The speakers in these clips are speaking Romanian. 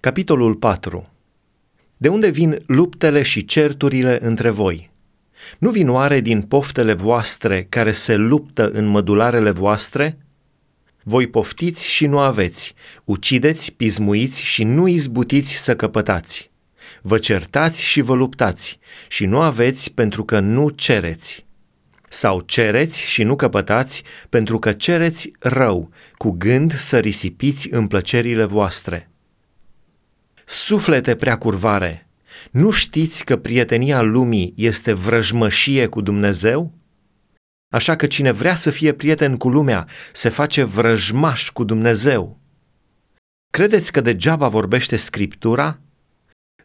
Capitolul 4 De unde vin luptele și certurile între voi? Nu vin oare din poftele voastre care se luptă în mădularele voastre? Voi poftiți și nu aveți, ucideți, pismuiți și nu izbutiți să căpătați. Vă certați și vă luptați și nu aveți pentru că nu cereți. Sau cereți și nu căpătați pentru că cereți rău, cu gând să risipiți în plăcerile voastre. Suflete prea curvare, nu știți că prietenia lumii este vrăjmășie cu Dumnezeu? Așa că cine vrea să fie prieten cu lumea se face vrăjmaș cu Dumnezeu. Credeți că degeaba vorbește Scriptura?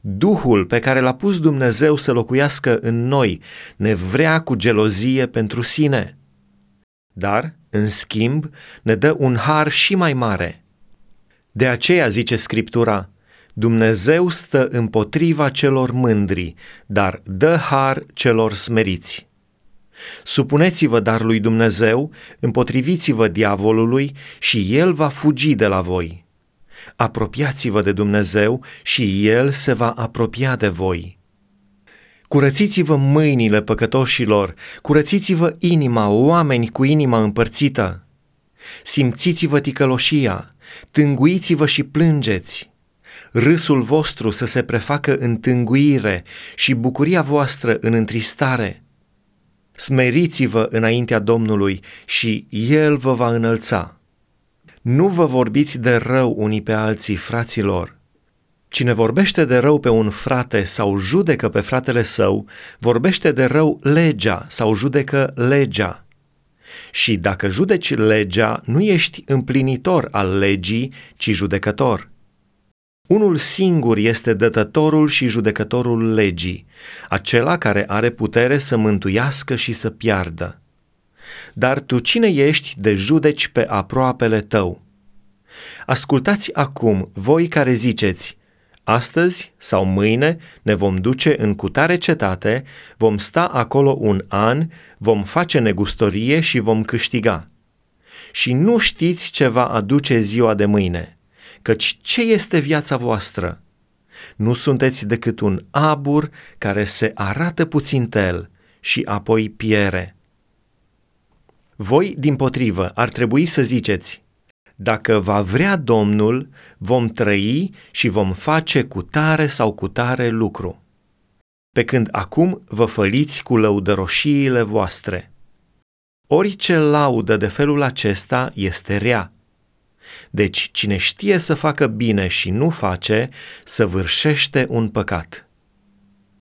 Duhul pe care l-a pus Dumnezeu să locuiască în noi ne vrea cu gelozie pentru sine. Dar, în schimb, ne dă un har și mai mare. De aceea zice Scriptura, Dumnezeu stă împotriva celor mândri, dar dă har celor smeriți. Supuneți-vă dar lui Dumnezeu, împotriviți-vă diavolului și el va fugi de la voi. Apropiați-vă de Dumnezeu și el se va apropia de voi. Curățiți-vă mâinile păcătoșilor, curățiți-vă inima, oameni cu inima împărțită. Simțiți-vă ticăloșia, tânguiți-vă și plângeți râsul vostru să se prefacă în tânguire și bucuria voastră în întristare. Smeriți-vă înaintea Domnului și El vă va înălța. Nu vă vorbiți de rău unii pe alții, fraților. Cine vorbește de rău pe un frate sau judecă pe fratele său, vorbește de rău legea sau judecă legea. Și dacă judeci legea, nu ești împlinitor al legii, ci judecător. Unul singur este dătătorul și judecătorul legii, acela care are putere să mântuiască și să piardă. Dar tu cine ești de judeci pe aproapele tău? Ascultați acum, voi care ziceți, astăzi sau mâine ne vom duce în cutare cetate, vom sta acolo un an, vom face negustorie și vom câștiga. Și nu știți ce va aduce ziua de mâine căci ce este viața voastră? Nu sunteți decât un abur care se arată puțin tel și apoi piere. Voi, din potrivă, ar trebui să ziceți, dacă va vrea Domnul, vom trăi și vom face cu tare sau cu tare lucru. Pe când acum vă făliți cu lăudăroșiile voastre. Orice laudă de felul acesta este rea deci cine știe să facă bine și nu face, săvârșește un păcat.